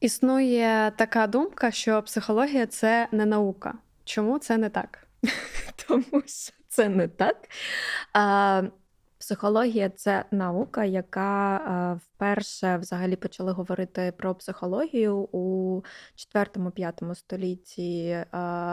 Існує така думка, що психологія це не наука. Чому це не так? Тому що це не так. Психологія це наука, яка е, вперше взагалі почали говорити про психологію у 4-5 столітті, е,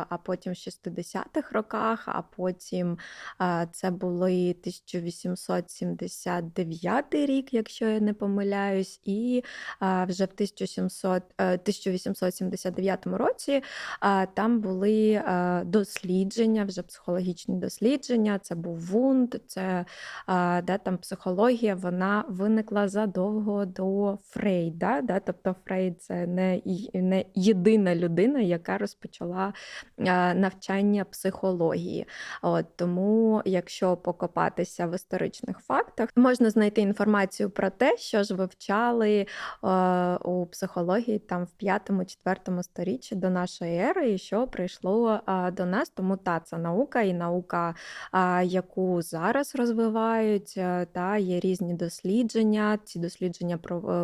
а потім в 60-х роках, а потім е, це були 1879 рік, якщо я не помиляюсь, і вже в 1700, 1879 році там були дослідження, вже психологічні дослідження. Це був Вунд, це де там психологія вона виникла задовго до Фрейда. Да? Тобто Фрейд це не не єдина людина, яка розпочала навчання психології. От, Тому, якщо покопатися в історичних фактах, можна знайти інформацію про те, що ж вивчали у психології там в 5-4 сторіччі до нашої ери, і що прийшло до нас. Тому та це наука і наука, яку зараз розвивають вивчають, е, та є різні дослідження. Ці дослідження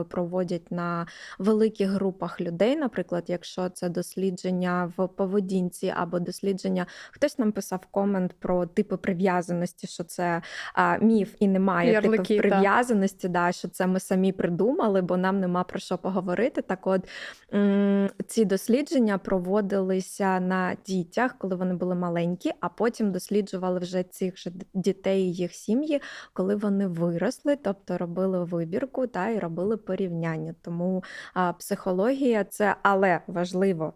проводять на великих групах людей. Наприклад, якщо це дослідження в поведінці або дослідження, хтось нам писав комент про типи прив'язаності, що це а, міф і немає Ярлики, типів прив'язаності, да, що це ми самі придумали, бо нам нема про що поговорити. Так, от ці дослідження проводилися на дітях, коли вони були маленькі, а потім досліджували вже цих же дітей і їх сім'ї, коли вони виросли, тобто робили вибірку та і робили порівняння. Тому а, психологія це але важливо.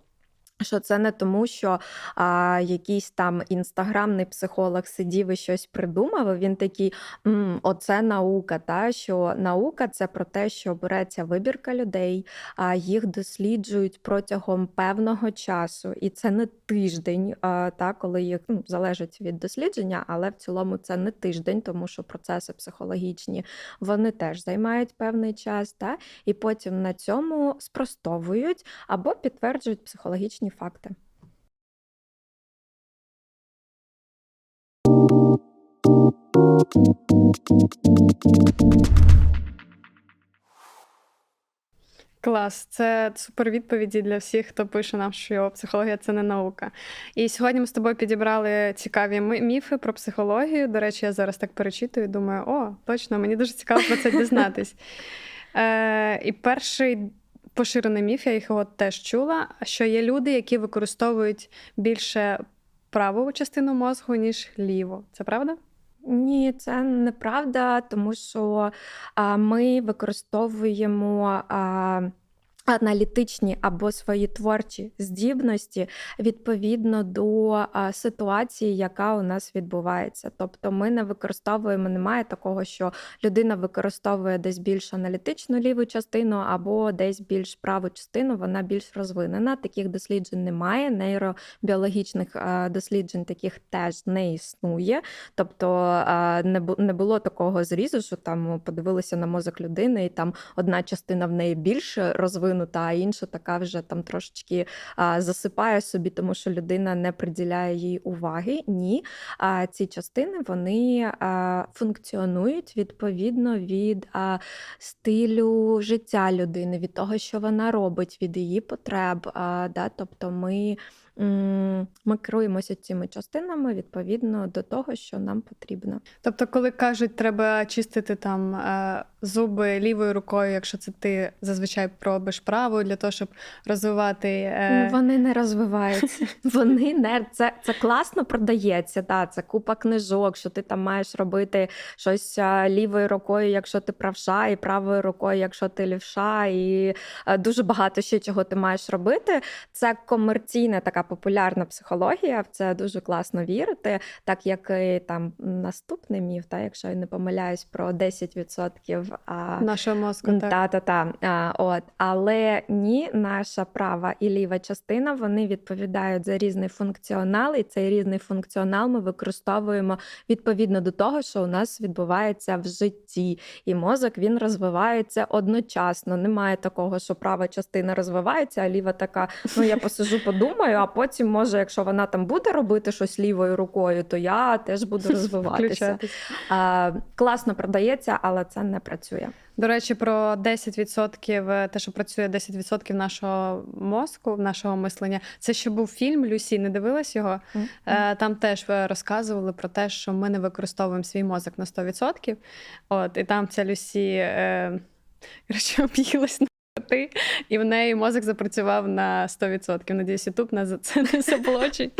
Що це не тому, що а, якийсь там інстаграмний психолог сидів і щось придумав. Він такий, М, оце наука. Та що наука це про те, що береться вибірка людей, а їх досліджують протягом певного часу, і це не тиждень, а, та коли їх ну, залежить від дослідження, але в цілому це не тиждень, тому що процеси психологічні вони теж займають певний час, та і потім на цьому спростовують або підтверджують психологічні фактичні факти. Клас, це супер відповіді для всіх, хто пише нам, що психологія це не наука. І сьогодні ми з тобою підібрали цікаві міфи про психологію. До речі, я зараз так перечитую. Думаю, о, точно, мені дуже цікаво про це дізнатись. Е, І перший поширений міф, я їх от теж чула, що є люди, які використовують більше праву частину мозку, ніж ліву. Це правда? Ні, це неправда, тому що а, ми використовуємо. А, Аналітичні або свої творчі здібності відповідно до ситуації, яка у нас відбувається. Тобто ми не використовуємо, немає такого, що людина використовує десь більш аналітичну ліву частину, або десь більш праву частину, вона більш розвинена. Таких досліджень немає. Нейробіологічних досліджень таких теж не існує. Тобто не було такого зрізу, що там подивилися на мозок людини, і там одна частина в неї більш розвинена розвинута, а інша така вже там трошечки засипає собі, тому що людина не приділяє їй уваги. Ні. А ці частини вони функціонують відповідно від стилю життя людини, від того, що вона робить, від її потреб. Да, Тобто ми. Ми керуємося цими частинами відповідно до того, що нам потрібно. Тобто, коли кажуть, треба чистити там е, зуби лівою рукою, якщо це ти зазвичай пробиш правою для того, щоб розвивати. Е... Вони не розвиваються. Вони не це це класно продається. Та, Це купа книжок, що ти там маєш робити щось лівою рукою, якщо ти правша, і правою рукою, якщо ти лівша, і е, дуже багато ще чого ти маєш робити. Це комерційна така популярна психологія, в це дуже класно вірити, так як і там наступний міф, та, якщо я не помиляюсь про 10% а, нашого мозку. Так. Та-та-та. А, от. Але ні, наша права і ліва частина вони відповідають за різний функціонал, і цей різний функціонал ми використовуємо відповідно до того, що у нас відбувається в житті. І мозок він розвивається одночасно. Немає такого, що права частина розвивається, а ліва така: ну я посижу, подумаю, а потім, може, якщо вона там буде робити щось лівою рукою, то я теж буду розвиватися. А, Класно продається, але це не працює працює. До речі, про 10%, те, що працює 10% нашого мозку, нашого мислення. Це ще був фільм Люсі, не дивилась його. Mm-hmm. Там теж розказували про те, що ми не використовуємо свій мозок на 100%. От, І там ця Люсі е, об'їлась на ти, і в неї мозок запрацював на 100%. Надіюсь, Ютуб нас за це не заблочить.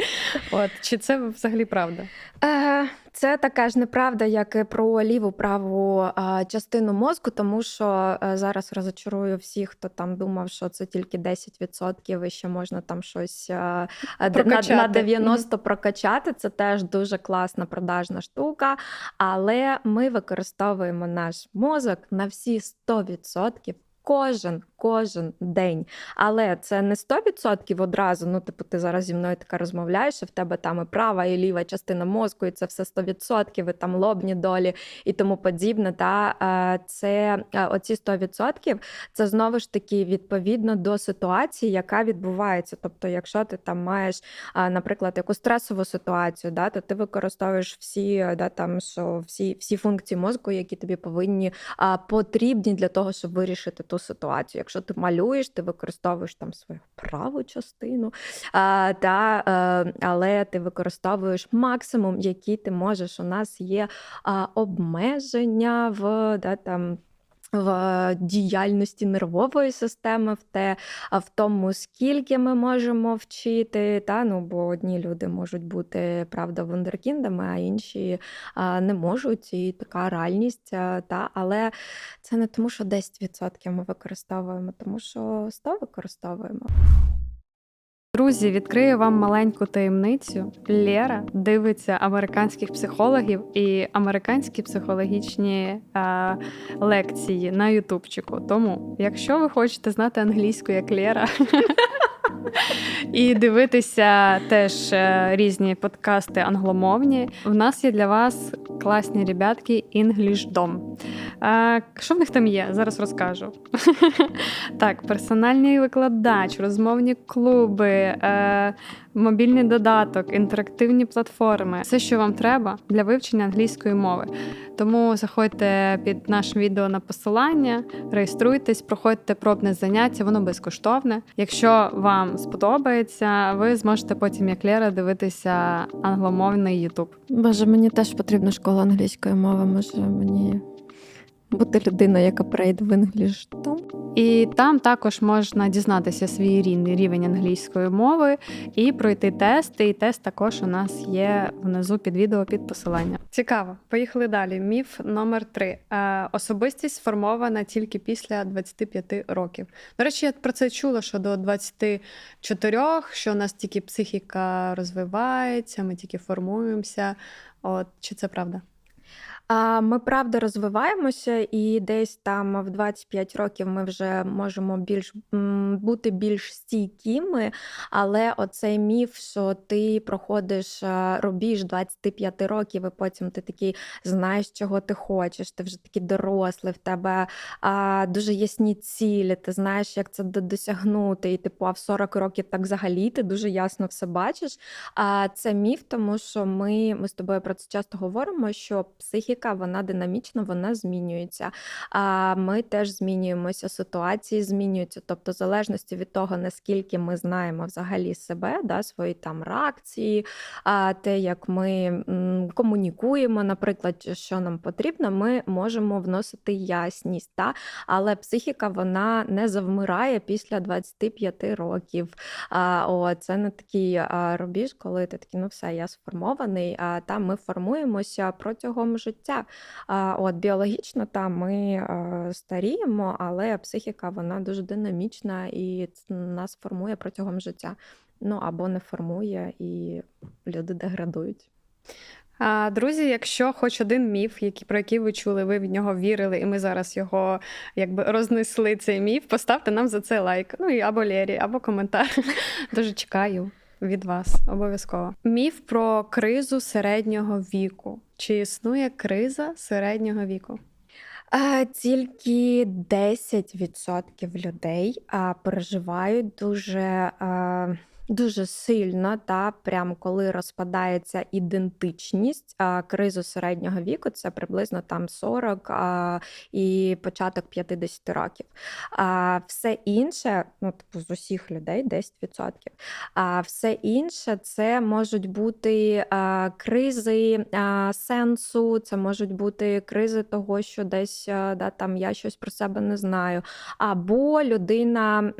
От Чи це взагалі правда? Е, це така ж неправда, як і про ліву праву частину мозку, тому що е, зараз розочарую всіх, хто там думав, що це тільки 10% і ще можна там щось е, прокачати. на 90 прокачати. Це теж дуже класна продажна штука. Але ми використовуємо наш мозок на всі 100% кожен кожен день. Але це не 100% одразу. Ну, типу, ти зараз зі мною така розмовляєш, і в тебе там і права, і ліва частина мозку, і це все 100%, і там лобні долі і тому подібне. Та е, це е, оці 100% це знову ж таки відповідно до ситуації, яка відбувається. Тобто, якщо ти там маєш, наприклад, яку стресову ситуацію, да, то ти використовуєш всі да, там, що всі, всі функції мозку, які тобі повинні потрібні для того, щоб вирішити ту ситуацію. Якщо ти малюєш, ти використовуєш там свою праву частину, а, та, а, е, але ти використовуєш максимум, який ти можеш. У нас є а, обмеження в да, там в діяльності нервової системи, в те, в тому, скільки ми можемо вчити. Та? Ну, Бо одні люди можуть бути правда вундеркіндами, а інші не можуть. І така реальність. Та? Але це не тому, що 10% ми використовуємо, тому що 100 використовуємо. Друзі, відкрию вам маленьку таємницю. Лєра дивиться американських психологів і американські психологічні е, лекції на Ютубчику. Тому, якщо ви хочете знати англійську як Лєра, і дивитися теж е, різні подкасти англомовні. У нас є для вас класні ребятки English Dom. Що в них там є? Зараз розкажу. Так, персональний викладач, розмовні клуби, е, мобільний додаток, інтерактивні платформи все, що вам треба для вивчення англійської мови. Тому заходьте під нашим відео на посилання, реєструйтесь, проходьте пробне заняття, воно безкоштовне. Якщо вам сподобається, ви зможете потім, як Лера, дивитися англомовний Ютуб. Боже, мені теж потрібна школа англійської мови. Може мені бути людина, яка прийде в Tom. І там також можна дізнатися свій рівний рівень англійської мови і пройти тест. І тест також у нас є внизу під відео під посилання. Цікаво, поїхали далі. Міф номер три. Е, особистість сформована тільки після 25 років. До речі, я про це чула, що до 24, що у нас тільки психіка розвивається, ми тільки формуємося. От чи це правда? Ми правда розвиваємося, і десь там в 25 років ми вже можемо більш бути більш стійкими, але оцей міф, що ти проходиш рубіж 25 років, і потім ти такий знаєш, чого ти хочеш, ти вже такий дорослий, в тебе а, дуже ясні цілі, ти знаєш, як це досягнути. І типу, а в 40 років так взагалі ти дуже ясно все бачиш. А це міф, тому що ми, ми з тобою про це часто говоримо, що психіка психіка, вона динамічна, вона змінюється. А ми теж змінюємося, ситуації змінюються. Тобто, в залежності від того, наскільки ми знаємо взагалі себе, да, свої там реакції, а те, як ми комунікуємо, наприклад, що нам потрібно, ми можемо вносити ясність. Та? Але психіка вона не завмирає після 25 років. А, о, Це не такий рубіж, коли ти такий, ну все, я сформований, а там ми формуємося протягом життя життя. От Біологічно там ми старіємо, але психіка вона дуже динамічна і нас формує протягом життя. Ну або не формує, і люди деградують. А, Друзі, якщо хоч один міф, який, про який ви чули, ви в нього вірили, і ми зараз його якби рознесли цей міф, поставте нам за це лайк. Ну і або Лері, або коментар. Дуже чекаю від вас обов'язково. Міф про кризу середнього віку. Чи існує криза середнього віку? Тільки 10% людей переживають дуже дуже сильно, та прям коли розпадається ідентичність а, кризу середнього віку, це приблизно там 40 а, і початок 50 років. А все інше, ну типу з усіх людей 10%. А все інше це можуть бути а, кризи а, сенсу, це можуть бути кризи того, що десь да, там я щось про себе не знаю. Або людина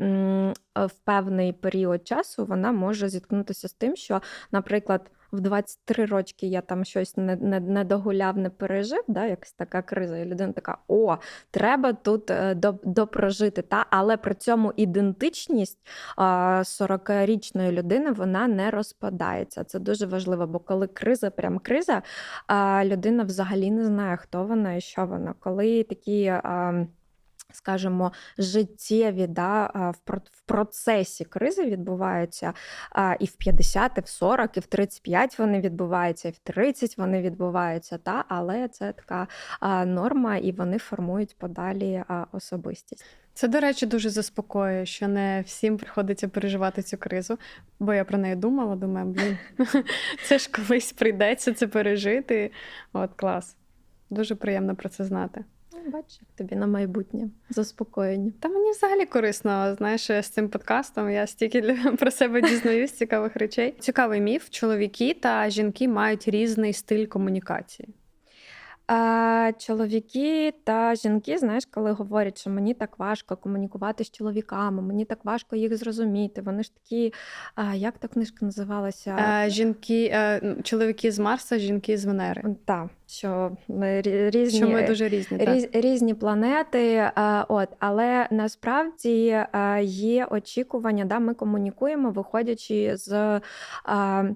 в певний період часу вона може зіткнутися з тим, що, наприклад, в 23 рочки я там щось не не, не догуляв, не пережив, да, якась така криза, і людина така: о, треба тут е, допрожити. Та? Але при цьому ідентичність 40-річної людини вона не розпадається. Це дуже важливо, бо коли криза, прям криза, людина взагалі не знає, хто вона і що вона. Коли такі скажімо, життєві да, в процесі кризи відбуваються і в 50, і в 40, і в 35 вони відбуваються, і в 30 вони відбуваються, та, але це така норма, і вони формують подалі особистість. Це, до речі, дуже заспокоює, що не всім приходиться переживати цю кризу, бо я про неї думала, думаю, блін, це ж колись прийдеться це пережити. От клас. Дуже приємно про це знати. Бачиш, тобі на майбутнє заспокоєння. Та мені взагалі корисно, знаєш, з цим подкастом я стільки про себе дізнаюсь цікавих речей. Цікавий міф: чоловіки та жінки мають різний стиль комунікації. А, Чоловіки та жінки, знаєш, коли говорять, що мені так важко комунікувати з чоловіками, мені так важко їх зрозуміти. Вони ж такі, а, як та книжка називалася? А, жінки, а, чоловіки з Марса, жінки з Венери. Так що ми різні що ми дуже різні різ, так. різні планети. От, Але насправді є очікування, да, ми комунікуємо, виходячи з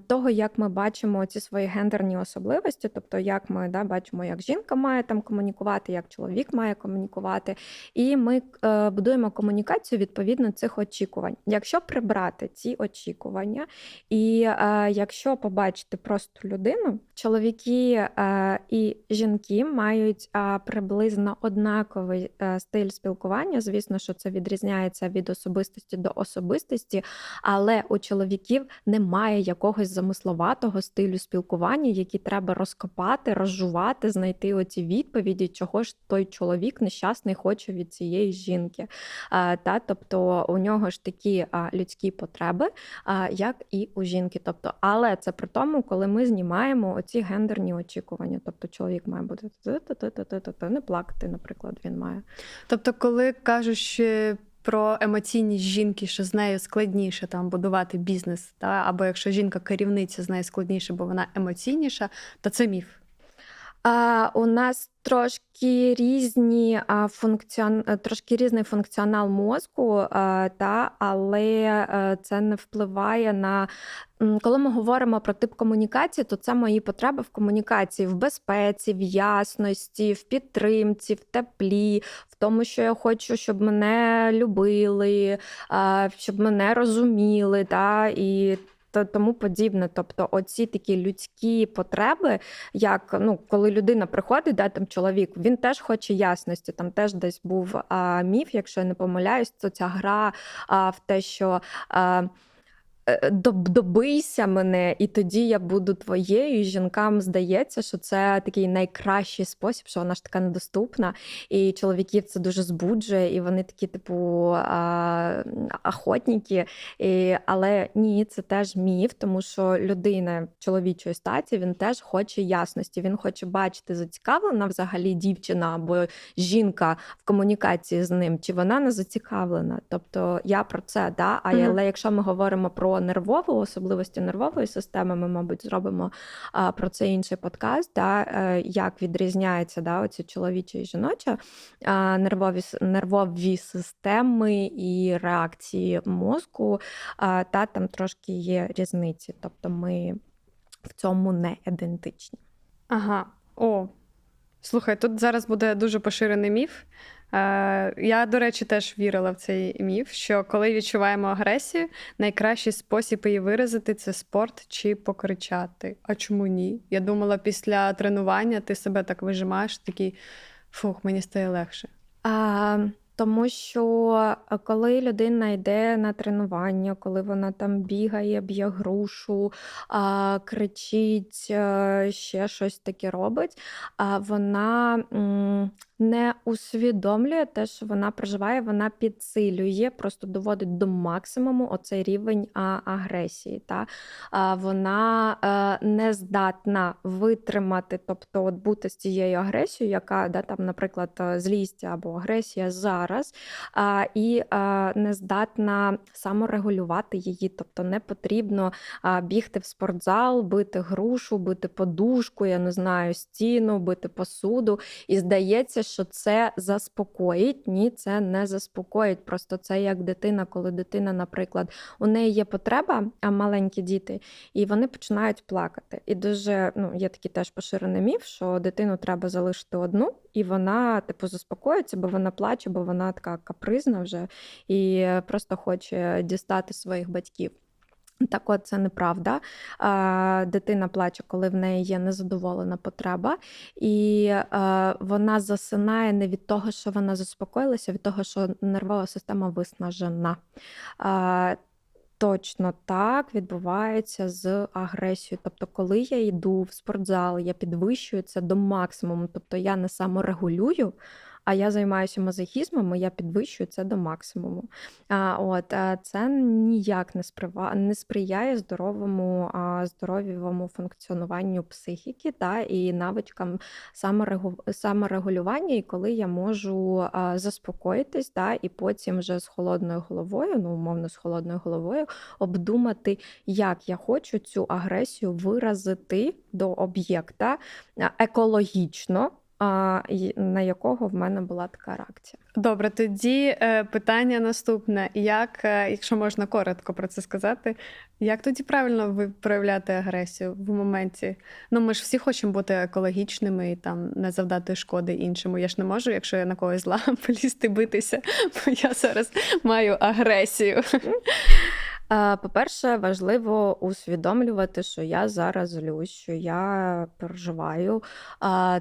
того, як ми бачимо ці свої гендерні особливості, тобто як ми да, бачимо, як жінка має там комунікувати, як чоловік має комунікувати. І ми е, будуємо комунікацію відповідно цих очікувань. Якщо прибрати ці очікування, і е, якщо побачити просто людину, чоловіки. Е, і жінки мають а, приблизно однаковий е, стиль спілкування. Звісно, що це відрізняється від особистості до особистості, але у чоловіків немає якогось замисловатого стилю спілкування, який треба розкопати, розжувати, знайти оці відповіді, чого ж той чоловік нещасний хоче від цієї жінки. Та, Тобто у нього ж такі людські потреби, як і у жінки. Тобто, Але це при тому, коли ми знімаємо оці гендерні очікування. Тобто чоловік має бути не плакати, наприклад, він має. Тобто, коли кажуть про емоційність жінки, що з нею складніше там будувати бізнес, та? або якщо жінка керівниця з нею складніше, бо вона емоційніша, то це міф. У нас трошки різні функціон... трошки різний функціонал мозку, а, та, але е, це не впливає на. Коли ми говоримо про тип комунікації, то це мої потреби в комунікації, в безпеці, в ясності, в підтримці, в теплі, в тому, що я хочу, щоб мене любили, щоб мене розуміли. Та, і та тому подібне. Тобто, оці такі людські потреби, як ну, коли людина приходить, да, там чоловік, він теж хоче ясності. Там теж десь був а, міф, якщо я не помиляюсь, то ця гра а, в те, що. А, добийся мене, і тоді я буду твоєю. І Жінкам здається, що це такий найкращий спосіб, що вона ж така недоступна, і чоловіків це дуже збуджує, і вони такі, типу, охотники. І, Але ні, це теж міф, тому що людина чоловічої статі він теж хоче ясності. Він хоче бачити, зацікавлена взагалі дівчина або жінка в комунікації з ним, чи вона не зацікавлена. Тобто я про це, да. А mm-hmm. але якщо ми говоримо про нервову, особливості нервової системи. Ми, мабуть, зробимо а, про це інший подкаст, да, е, як відрізняється да, оці чоловіча і жіноча а, нервові нервові системи і реакції мозку, а, та там трошки є різниці. Тобто ми в цьому не ідентичні. Ага, о. Слухай, тут зараз буде дуже поширений міф. Е, я, до речі, теж вірила в цей міф, що коли відчуваємо агресію, найкращий спосіб її виразити це спорт чи покричати. А чому ні? Я думала, після тренування ти себе так вижимаєш, такий фух, мені стає легше. А, Тому що е, коли людина йде на тренування, коли вона там бігає, б'є грушу, кричить, е, ще щось таке робить, вона не усвідомлює те, що вона проживає, вона підсилює, просто доводить до максимуму оцей рівень агресії. Та? Вона е, не здатна витримати, тобто от бути з цією агресією, яка, да, там, наприклад, злість або агресія зараз, і не здатна саморегулювати її, тобто не потрібно бігти в спортзал, бити грушу, бити подушку, я не знаю, стіну, бити посуду. І здається, що це заспокоїть. Ні, це не заспокоїть. Просто це як дитина, коли дитина, наприклад, у неї є потреба, а маленькі діти, і вони починають плакати. І дуже ну, є такий теж поширений міф, що дитину треба залишити одну, і вона, типу, заспокоїться, бо вона плаче, бо вона така капризна вже і просто хоче дістати своїх батьків. Так от це неправда. Дитина плаче, коли в неї є незадоволена потреба, і вона засинає не від того, що вона заспокоїлася, а від того, що нервова система виснажена. Точно так відбувається з агресією. Тобто, коли я йду в спортзал, я підвищую це до максимуму, тобто я не саморегулюю, а я займаюся мазохізмом, і я підвищую це до максимуму. А, От це ніяк не сприва не сприяє здоровому здоровому функціонуванню психіки та і навичкам саморегу... саморегулювання, і коли я можу заспокоїтись, та і потім вже з холодною головою, ну умовно з холодною головою, обдумати, як я хочу цю агресію виразити до об'єкта екологічно на якого в мене була така реакція. Добре, тоді е, питання наступне: як, е, якщо можна коротко про це сказати, як тоді правильно ви проявляти агресію в моменті? Ну ми ж всі хочемо бути екологічними і там не завдати шкоди іншому. Я ж не можу, якщо я на когось зла полізти битися, бо я зараз маю агресію. По-перше, важливо усвідомлювати, що я зараз злюсь, що я переживаю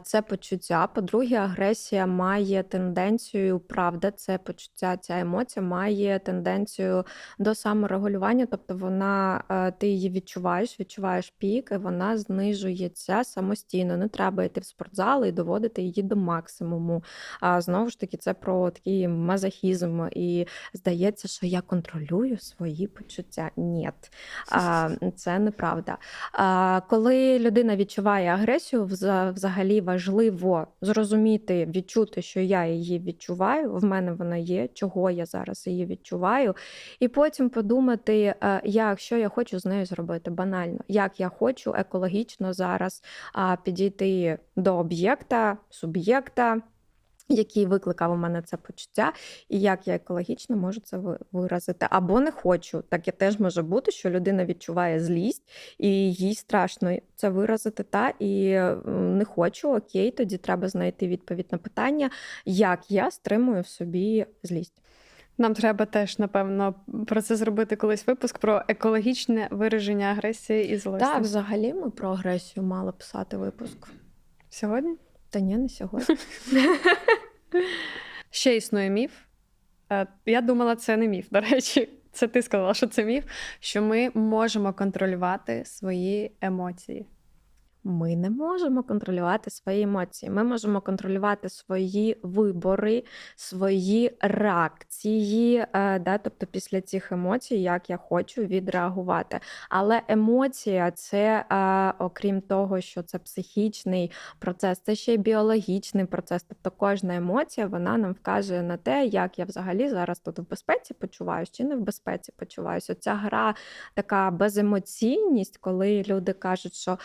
це почуття. По-друге, агресія має тенденцію, правда, це почуття, ця емоція має тенденцію до саморегулювання, тобто вона ти її відчуваєш, відчуваєш пік, і вона знижується самостійно. Не треба йти в спортзал і доводити її до максимуму. А знову ж таки, це про такий мазохізм, і здається, що я контролюю свої почуття почуття ні. Це неправда. Коли людина відчуває агресію, взагалі важливо зрозуміти, відчути, що я її відчуваю. В мене вона є, чого я зараз її відчуваю. І потім подумати, як що я хочу з нею зробити банально, як я хочу екологічно зараз підійти до об'єкта, суб'єкта який викликав у мене це почуття, і як я екологічно можу це виразити. Або не хочу. Таке теж може бути, що людина відчуває злість, і їй страшно це виразити, та і не хочу. Окей, тоді треба знайти відповідь на питання, як я стримую в собі злість. Нам треба теж, напевно, про це зробити колись випуск про екологічне вираження агресії і злості. Так, взагалі ми про агресію мали писати випуск. Сьогодні? Та ні, не сьогодні. Ще існує міф. Е, я думала, це не міф. До речі, це ти сказала, що це міф, що ми можемо контролювати свої емоції. Ми не можемо контролювати свої емоції. Ми можемо контролювати свої вибори, свої реакції, е, да, тобто після цих емоцій, як я хочу відреагувати. Але емоція це, е, окрім того, що це психічний процес, це ще й біологічний процес. Тобто кожна емоція вона нам вказує на те, як я взагалі зараз тут в безпеці почуваюся чи не в безпеці почуваюся. Ця гра така беземоційність, коли люди кажуть, що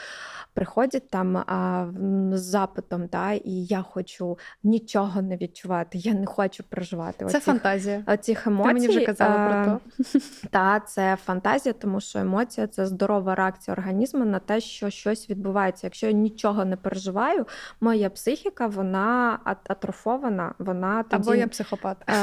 приходять там а, з запитом, та, і я хочу нічого не відчувати, я не хочу проживати. Це оцих, фантазія. Оцих емоцій. Ти мені вже казала а, про то. Та, це фантазія, тому що емоція це здорова реакція організму на те, що щось відбувається. Якщо я нічого не переживаю, моя психіка вона атрофована. вона тоді... Або я психопат. А,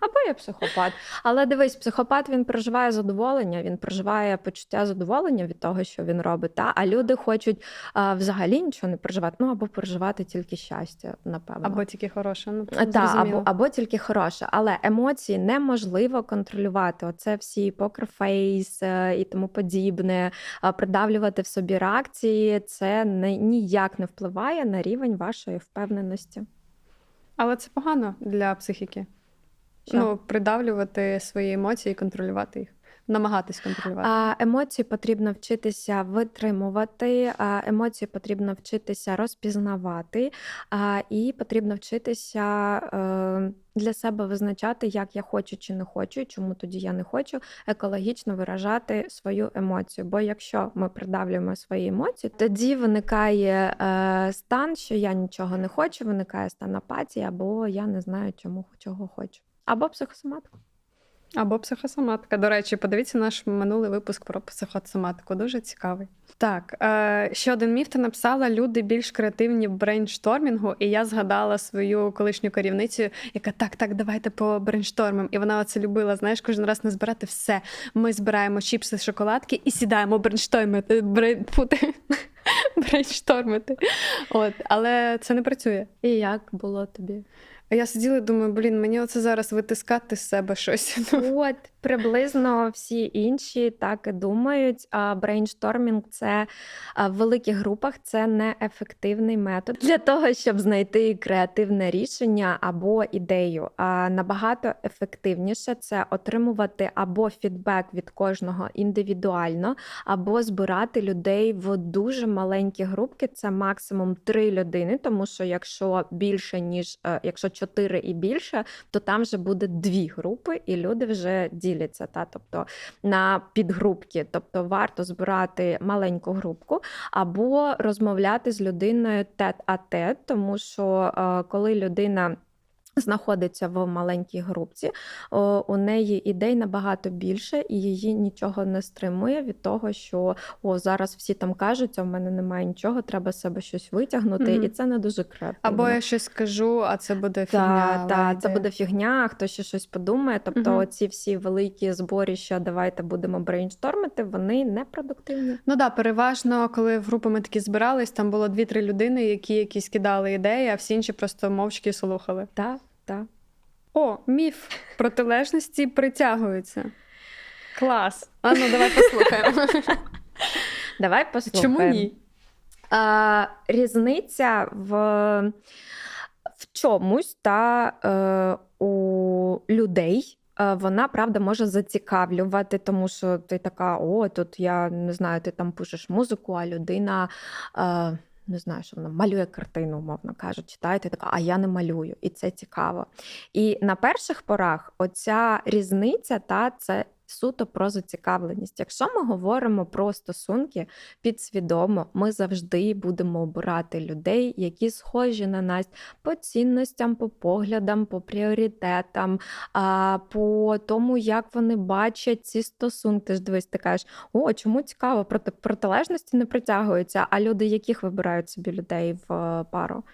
або я психопат. Але дивись, психопат він проживає задоволення, він проживає почуття задоволення від того, що він робить. Та? А люди хочуть а, взагалі нічого не переживати. Ну або переживати тільки щастя, напевно. Або тільки хороше. Ну, Та, або, або тільки хороше, але емоції неможливо контролювати. Оце всі покерфейс і тому подібне, придавлювати в собі реакції. Це не, ніяк не впливає на рівень вашої впевненості. Але це погано для психіки. Що? Ну, придавлювати свої емоції, і контролювати їх, намагатись контролювати. А, Емоції потрібно вчитися витримувати, емоції потрібно вчитися розпізнавати, а, і потрібно вчитися е, для себе визначати, як я хочу чи не хочу, чому тоді я не хочу екологічно виражати свою емоцію. Бо якщо ми придавлюємо свої емоції, тоді виникає е, стан, що я нічого не хочу, виникає стан апатії, або я не знаю, чому чого хочу. Або психосоматика. Або психосоматика. До речі, подивіться наш минулий випуск про психосоматику. Дуже цікавий. Так, е, ще один міф ти написала: люди більш креативні в брейнштормінгу, і я згадала свою колишню керівницю, яка так, так, давайте по брейнштормам. І вона оце любила. Знаєш, кожен раз не збирати все. Ми збираємо чіпси, шоколадки і сідаємо брейнштормити. брейнпути. Брейнштормити. От, але це не працює. І як було тобі? А я сиділа і думаю, блін, мені оце зараз витискати з себе щось. От приблизно всі інші так і думають. А брейнштормінг це в великих групах це неефективний метод для того, щоб знайти креативне рішення або ідею. А набагато ефективніше це отримувати або фідбек від кожного індивідуально, або збирати людей в дуже маленькі групки. Це максимум три людини, тому що якщо більше ніж е, якщо чотири і більше, то там вже буде дві групи, і люди вже діляться. Та тобто на підгрупки. Тобто варто збирати маленьку групку або розмовляти з людиною тет а тет, тому що е, коли людина. Знаходиться в маленькій групці, у неї ідей набагато більше, і її нічого не стримує від того, що о, зараз всі там кажуть, а в мене немає нічого, треба з себе щось витягнути, Мгм. і це не дуже креативно. Або я щось скажу, а це буде фігня. Та, та, це буде фігня, хто ще щось подумає. Тобто, Мгм. оці всі великі зборі, що давайте будемо брейнштормити, вони непродуктивні. Ну да, переважно, коли в групи ми такі збирались, там було дві-три людини, які якісь кидали ідеї, а всі інші просто мовчки слухали. Та, та. О, міф протилежності притягуються. Клас. А ну давай послухаємо. Давай послухаємо. Чому ні? А, різниця в, в чомусь та е, у людей. е, Вона правда може зацікавлювати, тому що ти така: о, тут я не знаю, ти там пишеш музику, а людина е, не знаю, що вона малює картину, умовно кажуть, і ти така, а я не малюю, і це цікаво. І на перших порах оця різниця та це суто про зацікавленість. Якщо ми говоримо про стосунки, підсвідомо ми завжди будемо обирати людей, які схожі на нас по цінностям, по поглядам, по пріоритетам, по тому, як вони бачать ці стосунки. Ти ж дивись, ти кажеш, о, чому цікаво, проти протилежності не притягуються, а люди, яких вибирають собі людей в е, пару.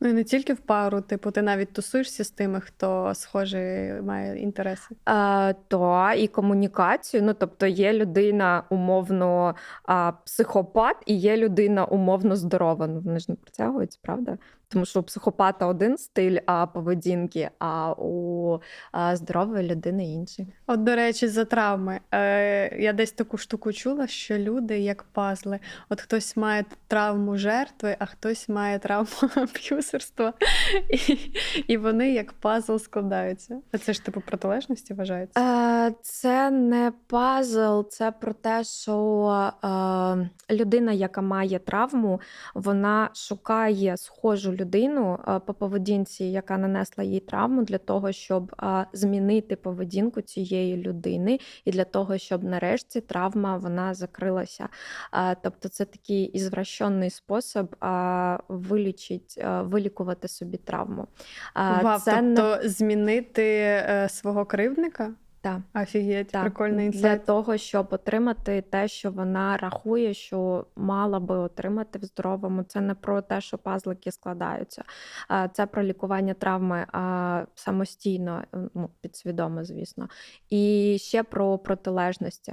Ну і не тільки в пару, типу, ти навіть тусуєшся з тими, хто схожий має інтереси. Е, то і комунікацію. Ну, тобто, є людина умовно психопат, і є людина умовно здорова. Ну, вони ж не притягуються, правда? Тому що у психопата один стиль а, поведінки, а у здорової людини інший. От, до речі, за травми. Е, я десь таку штуку чула, що люди як пазли. От хтось має травму жертви, а хтось має травму аб'юзерства. І, і вони як пазл складаються. А це ж типу протилежності вважається. Е, Це не пазл, це про те, що е, людина, яка має травму, вона шукає схожу людину е, по поведінці, яка нанесла їй травму, для того, щоб е, змінити поведінку цієї людини, і для того, щоб нарешті травма вона закрилася. Е, Тобто, це такий ізвращений спосіб вилічить, е, вилікувати собі травму. Вау, це не тобто змінити е, свого кривдника? Так. Офігеть, Так, прикольний для того, щоб отримати те, що вона рахує, що мала би отримати в здоровому. Це не про те, що пазлики складаються, це про лікування травми самостійно, е, ну, підсвідомо, звісно. І ще про протилежності.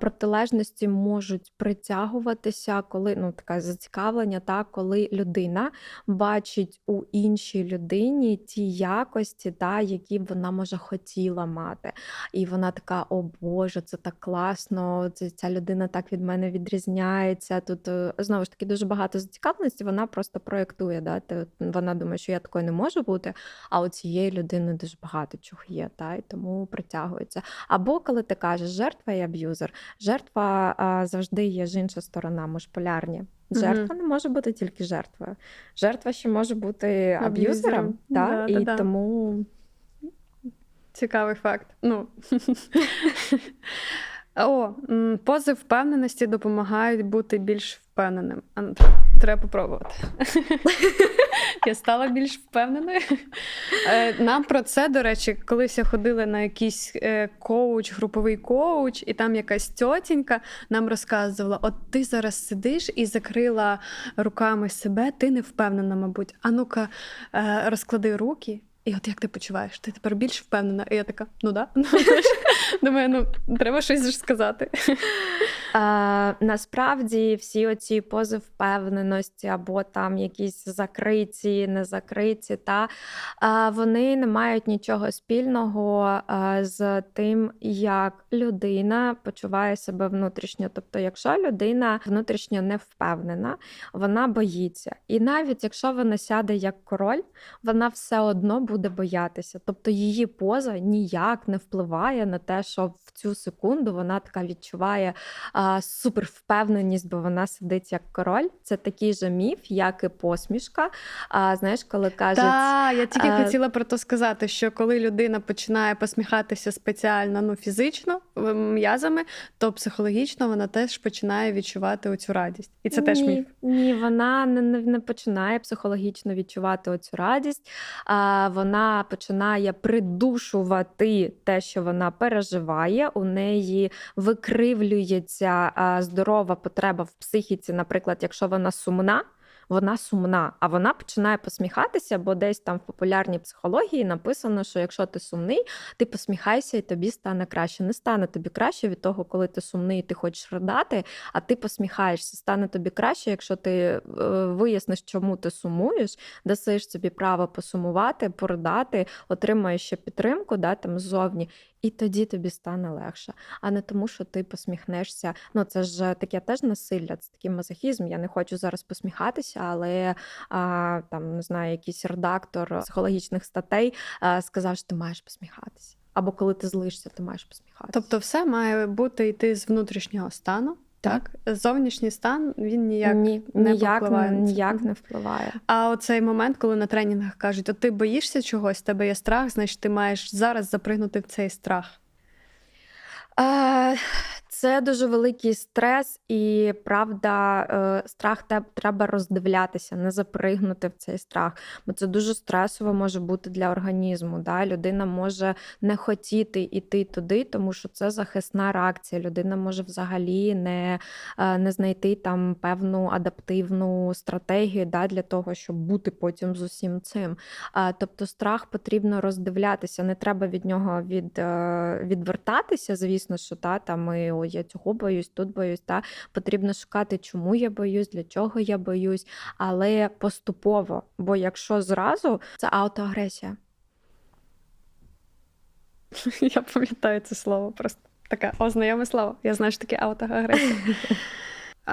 Протилежності можуть притягуватися, коли ну таке зацікавлення, так, коли людина бачить у іншій людині ті якості, та, які вона може хотіла мати. І вона така: о Боже, це так класно! Це ця людина так від мене відрізняється. Тут е, знову ж таки дуже багато зацікавленості. Вона просто проєктує. Да? Вона думає, що я такою не можу бути, а у цієї людини дуже багато чого є, та? і тому притягується. Або коли ти кажеш жертва і аб'юзер, жертва а, завжди є ж інша сторона, ми ж полярні. Жертва не може бути тільки жертвою. Жертва ще може бути Аб'юзером. аб'юзером, та? Да, і да. тому Цікавий факт. Ну. О, пози впевненості допомагають бути більш впевненим. А треба, попробувати. Я стала більш впевненою. Е, Нам про це, до речі, колись ходила на якийсь е, коуч, груповий коуч, і там якась тьотінька нам розказувала: от ти зараз сидиш і закрила руками себе, ти не впевнена, мабуть. А ну-ка, е, розклади руки. І от як ти почуваєш? Ти тепер більш впевнена? І я така, ну да. Думаю, ну треба щось ж сказати. А, насправді всі оці пози впевненості або там якісь закриті, не закриті, та а, вони не мають нічого спільного з тим, як людина почуває себе внутрішньо. Тобто, якщо людина внутрішньо не впевнена, вона боїться. І навіть якщо вона сяде як король, вона все одно буде боятися. Тобто її поза ніяк не впливає на те, що в цю секунду вона така відчуває а, супервпевненість, бо вона сидить як король. Це такий же міф, як і посмішка. А знаєш, коли кажуть. Так, я тільки а... хотіла про то сказати, що коли людина починає посміхатися спеціально, ну фізично м'язами, то психологічно вона теж починає відчувати оцю радість. І це теж ні, міф. Ні, вона не, не, не починає психологічно відчувати оцю радість. А, вона починає придушувати те, що вона переживає. У неї викривлюється здорова потреба в психіці, наприклад, якщо вона сумна. Вона сумна, а вона починає посміхатися, бо десь там в популярній психології написано, що якщо ти сумний, ти посміхайся і тобі стане краще. Не стане тобі краще від того, коли ти сумний, і ти хочеш ридати, а ти посміхаєшся. Стане тобі краще, якщо ти е, виясниш, чому ти сумуєш, дасиш собі право посумувати, поридати, отримаєш ще підтримку да, там ззовні, і тоді тобі стане легше. А не тому, що ти посміхнешся. Ну це ж таке теж насилля, це такий мазохізм. Я не хочу зараз посміхатися, але а, там не знаю, якийсь редактор психологічних статей а, сказав, що ти маєш посміхатися. Або коли ти злишся, ти маєш посміхатися. Тобто, все має бути йти з внутрішнього стану. Так, зовнішній стан він ніяк Ні, не ніяк, впливає. ніяк не впливає. А оцей момент, коли на тренінгах кажуть, от ти боїшся чогось, тебе є страх, значить ти маєш зараз запригнути в цей страх. Е, Це дуже великий стрес, і правда, е, страх треба роздивлятися, не запригнути в цей страх. Бо це дуже стресово може бути для організму. Да? Людина може не хотіти йти туди, тому що це захисна реакція. Людина може взагалі не, е, не знайти там певну адаптивну стратегію да, для того, щоб бути потім з усім цим. Тобто страх потрібно роздивлятися, не треба від нього від, е, відвертатися. Звісно, що та, там і, «Ой, я цього боюсь, тут боюсь. Та. Потрібно шукати, чому я боюсь, для чого я боюсь, але поступово. Бо якщо зразу це аутоагресія. Я пам'ятаю це слово просто таке ознайоме слово. Я знаю, що таке аутоагресія.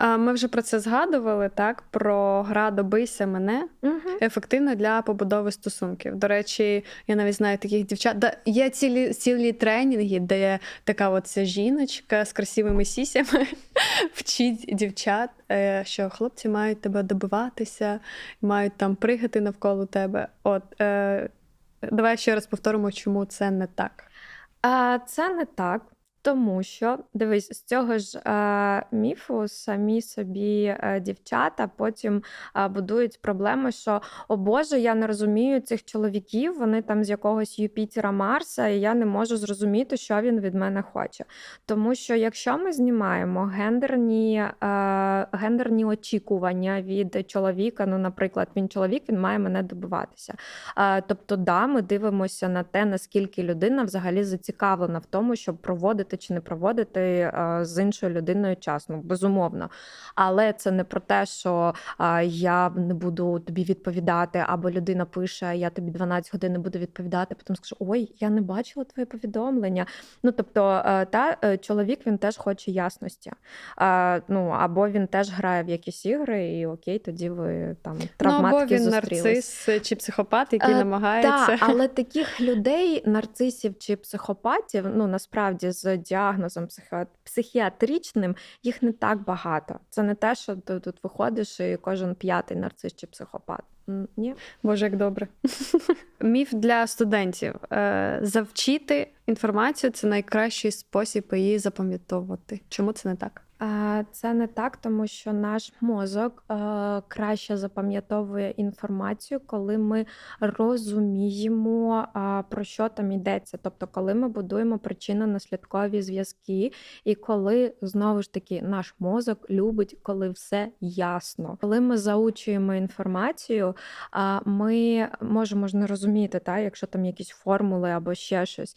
Ми вже про це згадували, так? Про гра добийся мене Угу. ефективно для побудови стосунків. До речі, я навіть знаю таких дівчат. Да, є цілі, цілі тренінги, де є така от ця жіночка з красивими сісями вчить дівчат, е, що хлопці мають тебе добиватися, мають там пригати навколо тебе. От е, давай ще раз повторимо, чому це не так. Це не так. Тому що дивись, з цього ж е, міфу самі собі е, дівчата потім е, будують проблеми, що о Боже, я не розумію цих чоловіків, вони там з якогось Юпітера Марса, і я не можу зрозуміти, що він від мене хоче. Тому що якщо ми знімаємо гендерні, е, гендерні очікування від чоловіка, ну, наприклад, він чоловік, він має мене добиватися. Е, тобто, да, ми дивимося на те, наскільки людина взагалі зацікавлена в тому, щоб проводити чи не проводити е, з іншою людиною час. Ну, безумовно. Але це не про те, що е, я не буду тобі відповідати, або людина пише, я тобі 12 годин не буду відповідати, потім скажу, ой, я не бачила твоє повідомлення. Ну, тобто, е, та чоловік він теж хоче ясності. Ну, Або він теж грає в якісь ігри, і окей, тоді ви там травматики ну, або він зустрілись. нарцис чи психопат, який намагається. Так, але таких людей, нарцисів чи психопатів, ну насправді з діагнозом психіатричним їх не так багато. Це не те, що ти тут виходиш і кожен п'ятий нарцис чи психопат. Ні? Боже, як добре. Міф для студентів. Е, завчити інформацію це найкращий спосіб її запам'ятовувати. Чому це не так? Це не так, тому що наш мозок е, краще запам'ятовує інформацію, коли ми розуміємо, про що там йдеться. Тобто, коли ми будуємо причинно-наслідкові зв'язки, і коли знову ж таки наш мозок любить, коли все ясно. Коли ми заучуємо інформацію, ми можемо ж не розуміти, та, якщо там якісь формули або ще щось.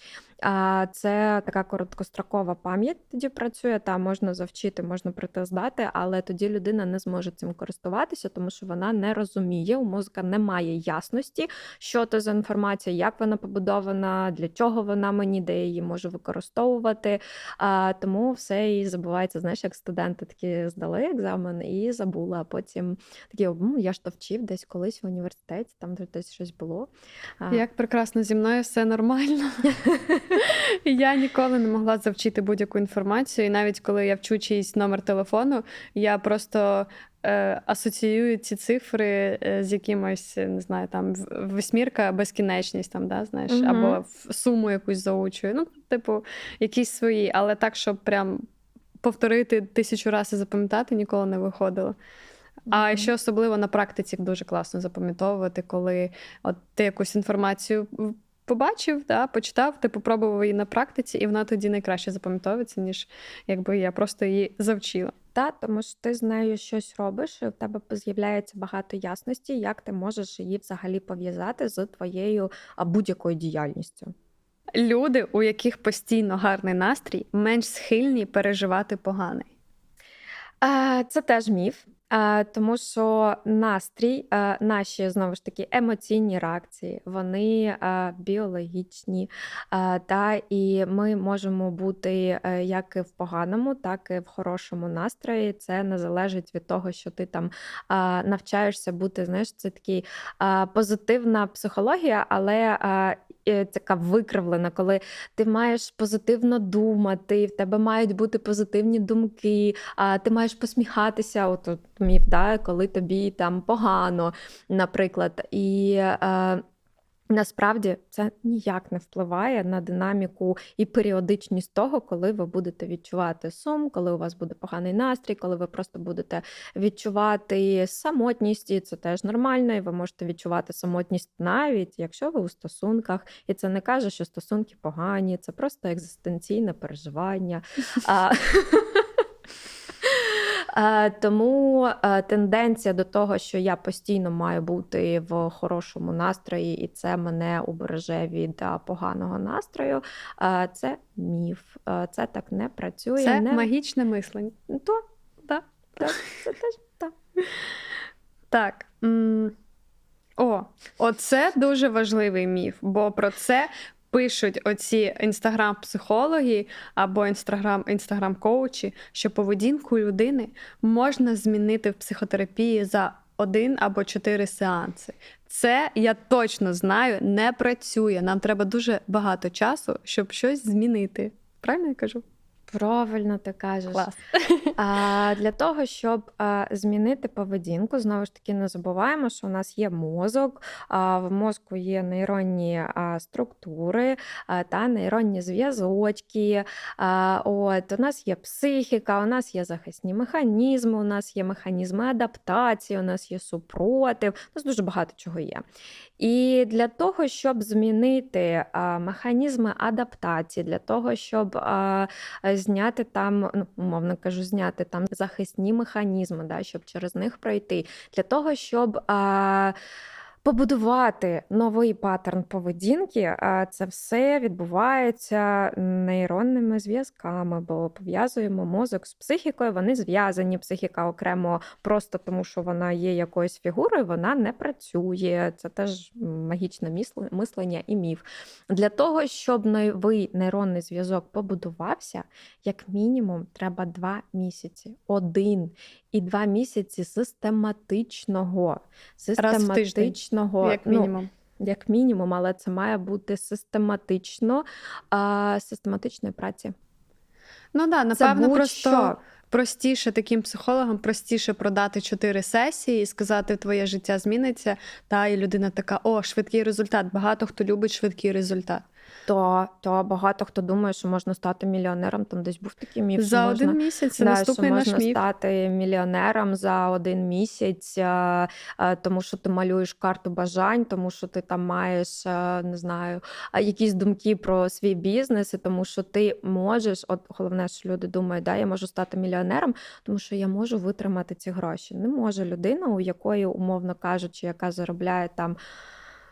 Це така короткострокова пам'ять тоді працює, та можна завчити, можна притиздати, але тоді людина не зможе цим користуватися, тому що вона не розуміє, у мозка немає ясності, що це за інформація, як вона побудована, для чого вона мені, де її можу використовувати. А, Тому все і забувається. Знаєш, як студенти такі здали екзамен і забули, а потім такі я ж то вчив десь колись в університеті, там десь щось було. Як прекрасно зі мною все нормально. Я ніколи не могла завчити будь-яку інформацію, і навіть коли я вчу чийсь номер телефону, я просто е, асоціюю ці цифри е, з якимось, не знаю, там восьмірка, безкінечність, там, да, знаєш, угу. або суму якусь заучую. Ну, типу, якісь свої, але так, щоб прям повторити тисячу разів і запам'ятати, ніколи не виходило. А ще особливо на практиці дуже класно запам'ятовувати, коли от ти якусь інформацію побачив, да, почитав, ти попробував її на практиці, і вона тоді найкраще запам'ятовується, ніж якби я просто її завчила. Та, тому що ти з нею щось робиш, і в тебе з'являється багато ясності, як ти можеш її взагалі пов'язати з твоєю будь-якою діяльністю. Люди, у яких постійно гарний настрій, менш схильні переживати поганий. Це теж міф. Тому що настрій, наші знову ж таки емоційні реакції, вони біологічні, та і ми можемо бути е, як і в поганому, так і в хорошому настрої. Це не залежить від того, що ти там навчаєшся бути. Знаєш, це такий позитивна психологія, але Е, така викривлена, коли ти маєш позитивно думати, в тебе мають бути позитивні думки, а ти маєш посміхатися. От, от міф, да, коли тобі там погано, наприклад. І е, Насправді це ніяк не впливає на динаміку і періодичність того, коли ви будете відчувати сум, коли у вас буде поганий настрій, коли ви просто будете відчувати самотність, і це теж нормально, і ви можете відчувати самотність навіть якщо ви у стосунках, і це не каже, що стосунки погані, це просто екзистенційне переживання. Е, тому е, тенденція до того, що я постійно маю бути в хорошому настрої, і це мене убереже від е, поганого настрою. Це міф. Це так не працює. Це не... магічне мислення. То, так, так, це теж так. Так. О, оце дуже важливий міф, бо про це пишуть оці інстаграм-психологи або інстаграм інстаграм-коучі, що поведінку людини можна змінити в психотерапії за один або чотири сеанси. Це я точно знаю, не працює. Нам треба дуже багато часу, щоб щось змінити. Правильно я кажу? Правильно ти кажеш. Клас. А, Для того, щоб а, змінити поведінку, знову ж таки, не забуваємо, що у нас є мозок, а в мозку є нейронні а, структури а, та нейронні зв'язочки. А, от, У нас є психіка, у нас є захисні механізми, у нас є механізми адаптації, у нас є супротив, у нас дуже багато чого є. І для того, щоб змінити а, механізми адаптації, для того, щоб а, зняти там, ну, умовно кажу, зняти там захисні механізми, да, щоб через них пройти, для того, щоб. А, побудувати новий паттерн поведінки, а це все відбувається нейронними зв'язками, бо пов'язуємо мозок з психікою. Вони зв'язані. Психіка окремо просто тому, що вона є якоюсь фігурою, вона не працює. Це теж магічне мислення і міф. Для того, щоб новий нейронний зв'язок побудувався, як мінімум, треба два місяці. Один і два місяці систематичного. Систематичного, як ну, мінімум. Ну, як мінімум, але це має бути систематично а, систематичної праці. Ну да, напевно, просто простіше таким психологам, простіше продати чотири сесії і сказати, твоє життя зміниться. Та і людина така: о, швидкий результат. Багато хто любить швидкий результат то то багато хто думає, що можна стати мільйонером. Там десь був такий міф. За що один можна, місяць да, наступний що наш можна міф. стати мільйонером за один місяць, а, а, тому що ти малюєш карту бажань, тому що ти там маєш а, не знаю, якісь думки про свій бізнес, і тому що ти можеш, от головне, що люди думають, да, я можу стати мільйонером, тому що я можу витримати ці гроші. Не може людина, у якої, умовно кажучи, яка заробляє там.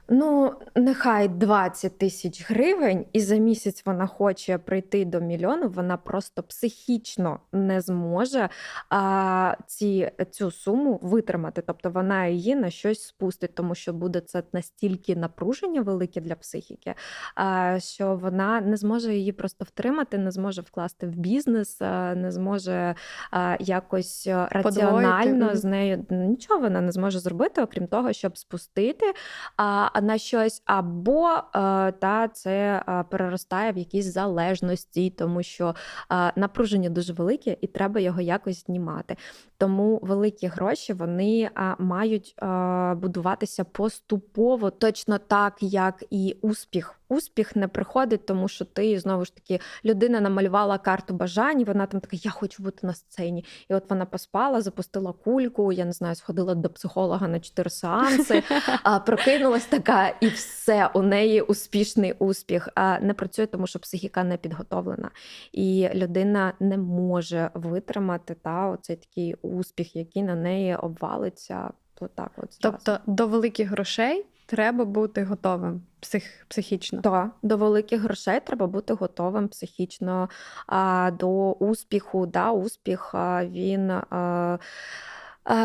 Ну, нехай 20 тисяч гривень, і за місяць вона хоче прийти до мільйону, вона просто психічно не зможе а, ці, цю суму витримати. Тобто вона її на щось спустить, тому що буде це настільки напруження велике для психіки, а, що вона не зможе її просто втримати, не зможе вкласти в бізнес, а, не зможе а, якось раціонально Подвоїти. з нею нічого вона не зможе зробити, окрім того, щоб спустити. А, на щось, або е, та це е, переростає в якісь залежності, тому що е, напруження дуже велике і треба його якось знімати. Тому великі гроші вони мають будуватися поступово, точно так, як і успіх успіх не приходить, тому що ти знову ж таки людина намалювала карту бажань, і вона там така, я хочу бути на сцені. І от вона поспала, запустила кульку, я не знаю, сходила до психолога на чотири сеанси, а прокинулась така, і все, у неї успішний успіх. А не працює, тому що психіка не підготовлена. І людина не може витримати та оцей такий успіх, який на неї обвалиться. Так, от тобто до великих грошей Треба бути готовим псих, психічно. Так, до великих грошей треба бути готовим психічно а, до успіху. Да, Успіх він, а,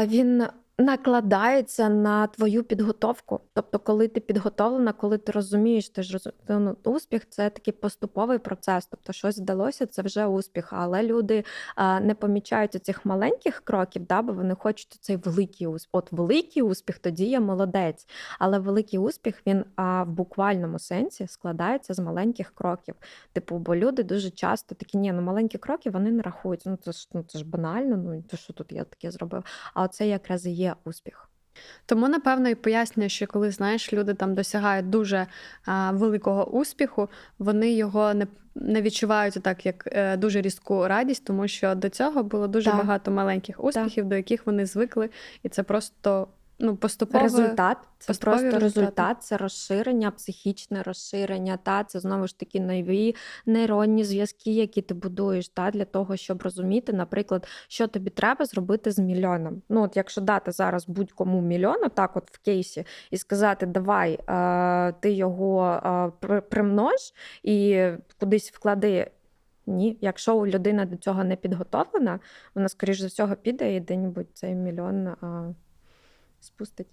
він накладається на твою підготовку. Тобто, коли ти підготовлена, коли ти розумієш, ти ж роз... ну, успіх це такий поступовий процес. Тобто, щось вдалося, це вже успіх. Але люди а, не помічають цих маленьких кроків, да, бо вони хочуть цей великий успіх. От великий успіх, тоді я молодець. Але великий успіх він а, в буквальному сенсі складається з маленьких кроків. Типу, бо люди дуже часто такі, ні, ну маленькі кроки вони не рахуються. Ну це ж ну це ж банально. Ну то що тут я таке зробив? А оце якраз і є успіх. Тому, напевно, і пояснює, що коли знаєш, люди там досягають дуже а, великого успіху, вони його не не відчувають так, як е, дуже різку радість, тому що до цього було дуже так. багато маленьких успіхів, так. до яких вони звикли, і це просто ну, поступово результат. Це просто результат. результат, це розширення, психічне розширення. Та це знову ж таки нові нейронні зв'язки, які ти будуєш, та для того, щоб розуміти, наприклад, що тобі треба зробити з мільйоном. Ну, от якщо дати зараз будь-кому мільйон, так от в кейсі, і сказати, давай е, ти його е, примнож і кудись вклади. Ні, якщо людина до цього не підготовлена, вона, скоріш за всього, піде і де-небудь цей мільйон. Е, спустить.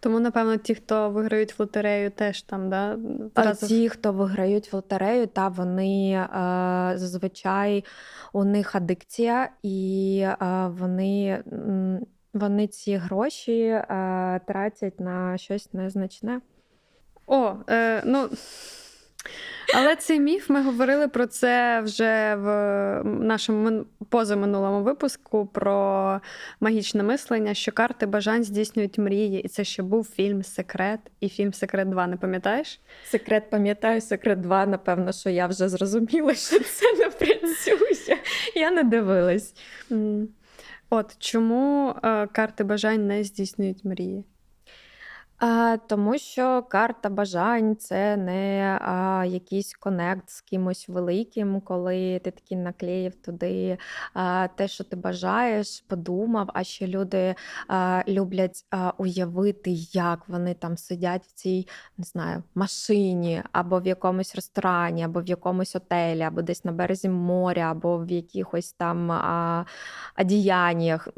Тому, напевно, ті, хто виграють в лотерею, теж там, да? А Ті, хто виграють в лотерею, та вони е, зазвичай у них адикція, і е, вони вони ці гроші е, тратять на щось незначне. О, е, ну Але цей міф ми говорили про це вже в нашому позаминулому випуску про магічне мислення, що карти бажань здійснюють мрії, і це ще був фільм Секрет і фільм Секрет 2, не пам'ятаєш? Секрет пам'ятаю, секрет 2, напевно, що я вже зрозуміла, що це не працює. Я не дивилась. От чому е, карти бажань не здійснюють мрії? А, Тому що карта бажань це не а, якийсь конект з кимось великим, коли ти такий наклеїв туди а, те, що ти бажаєш, подумав. А ще люди а, люблять а, уявити, як вони там сидять в цій не знаю, машині, або в якомусь ресторані, або в якомусь отелі, або десь на березі моря, або в якихось там а, одіяннях.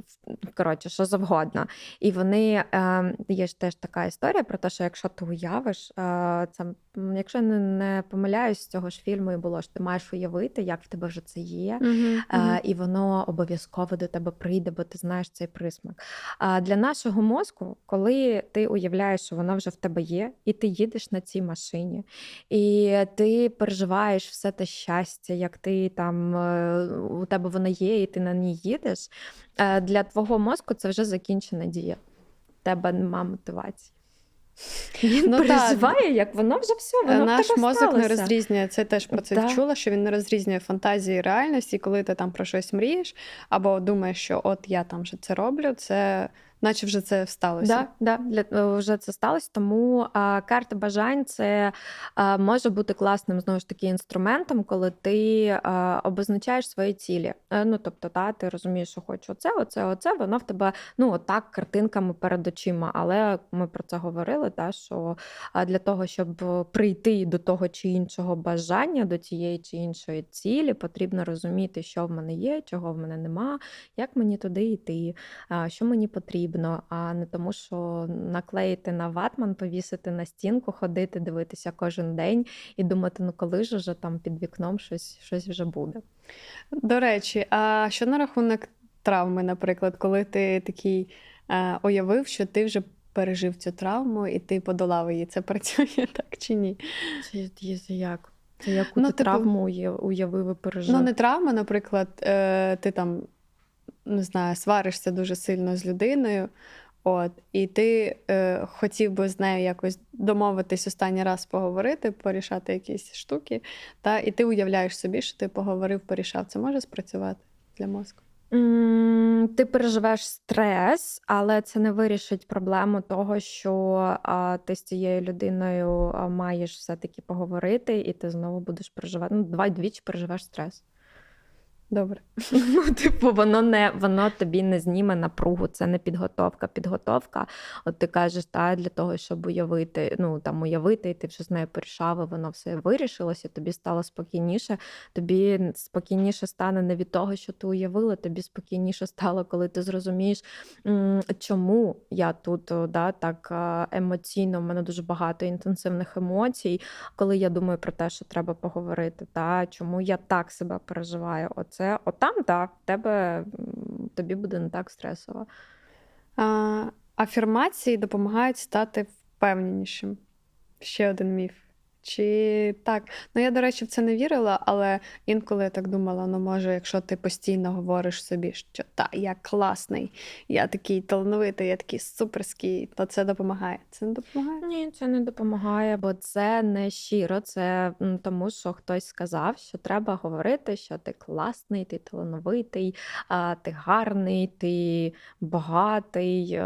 Коротше, що завгодно. І вони а, ем, є ж теж така історія про те, що якщо ти уявиш, це якщо не, не помиляюсь, з цього ж фільму і було що ти маєш уявити, як в тебе вже це є, uh-huh, і воно обов'язково до тебе прийде, бо ти знаєш цей присмак. А для нашого мозку, коли ти уявляєш, що воно вже в тебе є, і ти їдеш на цій машині, і ти переживаєш все те щастя, як ти там е, у тебе воно є, і ти на ній їдеш. Е, для твого мозку це вже закінчена дія. Тебе нема мотивації. Він ну, переживає, як воно вже все. воно Наш в мозок сталося. не розрізнює це теж про це да. чула, що він не розрізнює фантазії і реальності, коли ти там про щось мрієш, або думаєш, що от я там вже це роблю, це наче вже це сталося. Да, да, для, вже це сталося. Тому а, карта бажань це а, може бути класним знову ж таки інструментом, коли ти а, обозначаєш свої цілі. Е, ну тобто, та ти розумієш, що хочу оце, оце, оце, воно в тебе ну отак картинками перед очима. Але ми про це говорили, та що для того, щоб прийти до того чи іншого бажання, до тієї чи іншої цілі, потрібно розуміти, що в мене є, чого в мене нема, як мені туди йти, що мені потрібно потрібно, а не тому, що наклеїти на ватман, повісити на стінку, ходити, дивитися кожен день і думати, ну коли ж вже там під вікном щось, щось вже буде. До речі, а що на рахунок травми, наприклад, коли ти такий е, уявив, що ти вже пережив цю травму і ти подолав її, це працює так чи ні? Це як? Це яку ну, ти типу, травму уявив і пережив? Ну, не травма, наприклад, е, ти там не знаю, сваришся дуже сильно з людиною, от, і ти е, хотів би з нею якось домовитись останній раз поговорити, порішати якісь штуки, та, і ти уявляєш собі, що ти поговорив, порішав. Це може спрацювати для мозку? Ти переживеш стрес, але це не вирішить проблему того, що а, ти з цією людиною маєш все-таки поговорити, і ти знову будеш переживати. Ну, давай двічі переживеш стрес. Добре. Ну, типу, воно не воно тобі не зніме напругу, це не підготовка. Підготовка, от ти кажеш, та для того, щоб уявити, ну там уявити, і ти вже з нею порішав, і воно все вирішилося, тобі стало спокійніше. Тобі спокійніше стане не від того, що ти уявила, тобі спокійніше стало, коли ти зрозумієш, чому я тут да, так емоційно. У мене дуже багато інтенсивних емоцій, коли я думаю про те, що треба поговорити, та чому я так себе переживаю. От це отам, так, в тебе тобі буде не так стресово. А, Афірмації допомагають стати впевненішим. Ще один міф. Чи так? Ну я, до речі, в це не вірила, але інколи я так думала: ну, може, якщо ти постійно говориш собі, що та, я класний, я такий талановитий, я такий суперський, то це допомагає. Це не допомагає? Ні, це не допомагає, бо це не щиро. Це тому, що хтось сказав, що треба говорити, що ти класний, ти талановитий, ти гарний, ти багатий, е,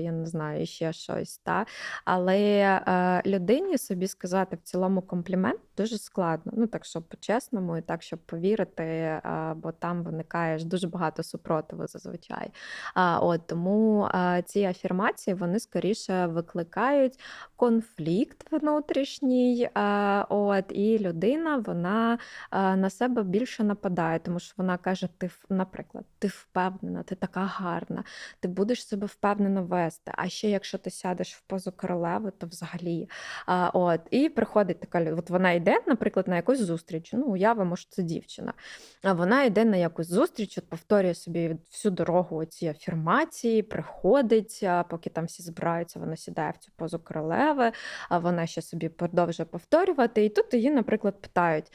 я не знаю, ще щось. Та? Але е, людині собі сказати в цілому цілому комплімент дуже складно. Ну так, щоб по-чесному, і так, щоб повірити, бо там виникає дуже багато супротиву зазвичай. От Тому ці афірмації вони скоріше викликають конфлікт внутрішній. От І людина вона на себе більше нападає, тому що вона каже: ти, наприклад, ти впевнена, ти така гарна, ти будеш себе впевнено вести. А ще якщо ти сядеш в позу королеви, то взагалі. От І приходить приходить така от вона йде, наприклад, на якусь зустріч. Ну, уявимо, що це дівчина. А вона йде на якусь зустріч, от повторює собі всю дорогу ці афірмації, приходить, поки там всі збираються, вона сідає в цю позу королеви, а вона ще собі продовжує повторювати. І тут її, наприклад, питають: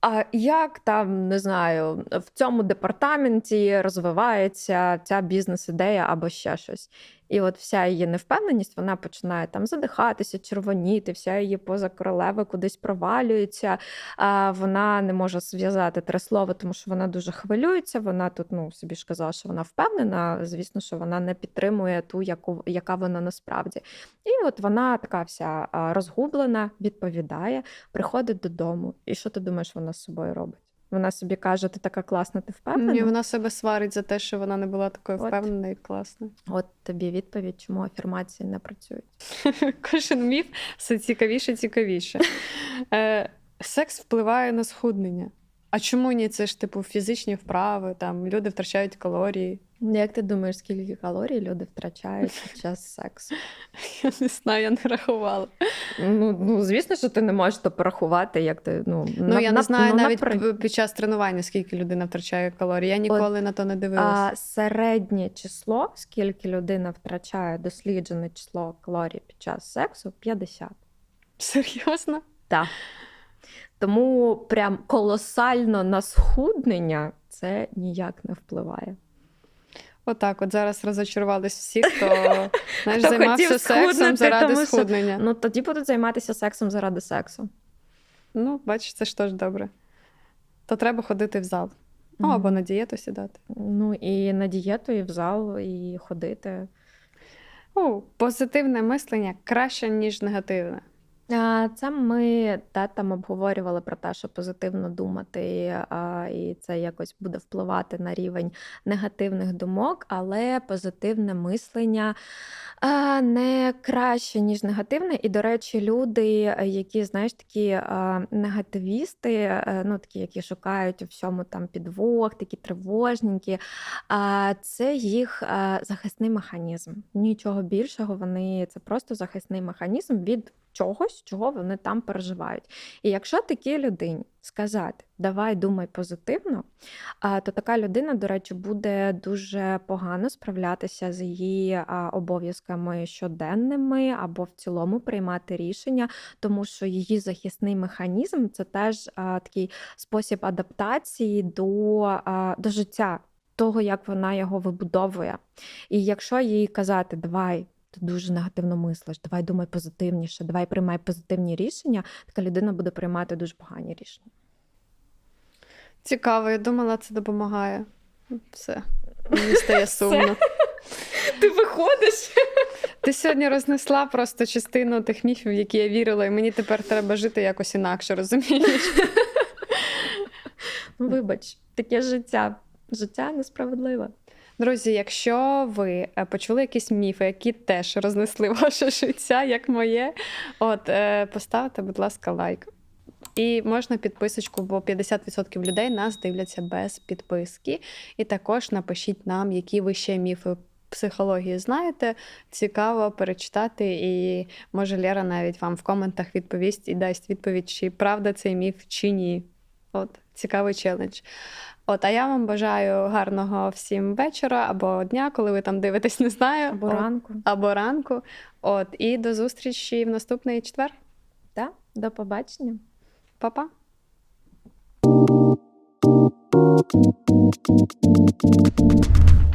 а як там не знаю, в цьому департаменті розвивається ця бізнес-ідея або ще щось? І от вся її невпевненість вона починає там задихатися, червоніти, вся її поза королеви кудись провалюється. А Вона не може зв'язати три слова, тому що вона дуже хвилюється. Вона тут ну собі ж казала, що вона впевнена. Звісно, що вона не підтримує ту, яку яка вона насправді. І от вона така вся розгублена, відповідає, приходить додому. І що ти думаєш, вона з собою робить? Вона собі каже, ти така класна, ти впевнена? Ні, вона себе сварить за те, що вона не була такою впевненою і класною. От тобі відповідь, чому афірмації не працюють. Кожен міф все цікавіше, цікавіше. Е, секс впливає на схуднення. А чому ні? Це ж типу фізичні вправи, там люди втрачають калорії. Як ти думаєш, скільки калорій люди втрачають під час сексу? Я не знаю, я не рахувала. Ну, ну звісно, що ти не можеш то порахувати, як ти ну Ну на- я на- не знаю ну, навіть п- під час тренування, скільки людина втрачає калорій. Я ніколи на то не дивилася. а, середнє число, скільки людина втрачає досліджене число калорій під час сексу 50. Серйозно? Так. Тому прям колосально на схуднення це ніяк не впливає. Отак, от зараз розочарувались всі, хто знаєш, Хто займався сексом заради тому схуднення. Ну тоді будуть займатися сексом заради сексу. Ну, бачиш, це ж теж добре. То треба ходити в зал. Ну, Мгм. або на дієту сідати. Ну і на дієту, і в зал, і ходити. О, позитивне мислення краще, ніж негативне. Це ми та, там обговорювали про те, що позитивно думати, і це якось буде впливати на рівень негативних думок, але позитивне мислення не краще, ніж негативне. І, до речі, люди, е, які, знаєш, такі негативісти, е, ну такі, які шукають у всьому там підвох, такі тривожненькі, а, це їх захисний механізм. Нічого більшого, вони це просто захисний механізм від чогось, чого вони там переживають. І якщо такій людині сказати давай думай позитивно, то така людина, до речі, буде дуже погано справлятися з її обов'язками щоденними або в цілому приймати рішення, тому що її захисний механізм це теж такий спосіб адаптації до, до життя. Того, як вона його вибудовує. І якщо їй казати, давай ти дуже негативно мислиш, давай думай позитивніше, давай приймай позитивні рішення, така людина буде приймати дуже погані рішення. Цікаво, я думала, це допомагає. Все. Мені стає сумно. Ти виходиш? Ти сьогодні рознесла просто частину тих міфів, в які я вірила, і мені тепер треба жити якось інакше, розумієш? Ну, вибач, таке життя. Життя несправедливе. Друзі, якщо ви е, почули якісь міфи, які теж рознесли ваше життя, як моє, от е, поставте, будь ласка, лайк. І можна підписочку, бо 50% людей нас дивляться без підписки. І також напишіть нам, які ви ще міфи психології знаєте. Цікаво перечитати, і може Лера навіть вам в коментах відповість і дасть відповідь, чи правда цей міф, чи ні. От, цікавий челендж. От, а я вам бажаю гарного всім вечора або дня, коли ви там дивитесь, не знаю. Або От, ранку. або ранку. От, і до зустрічі в наступний четвер. Так? До побачення. Па-па! Thank you.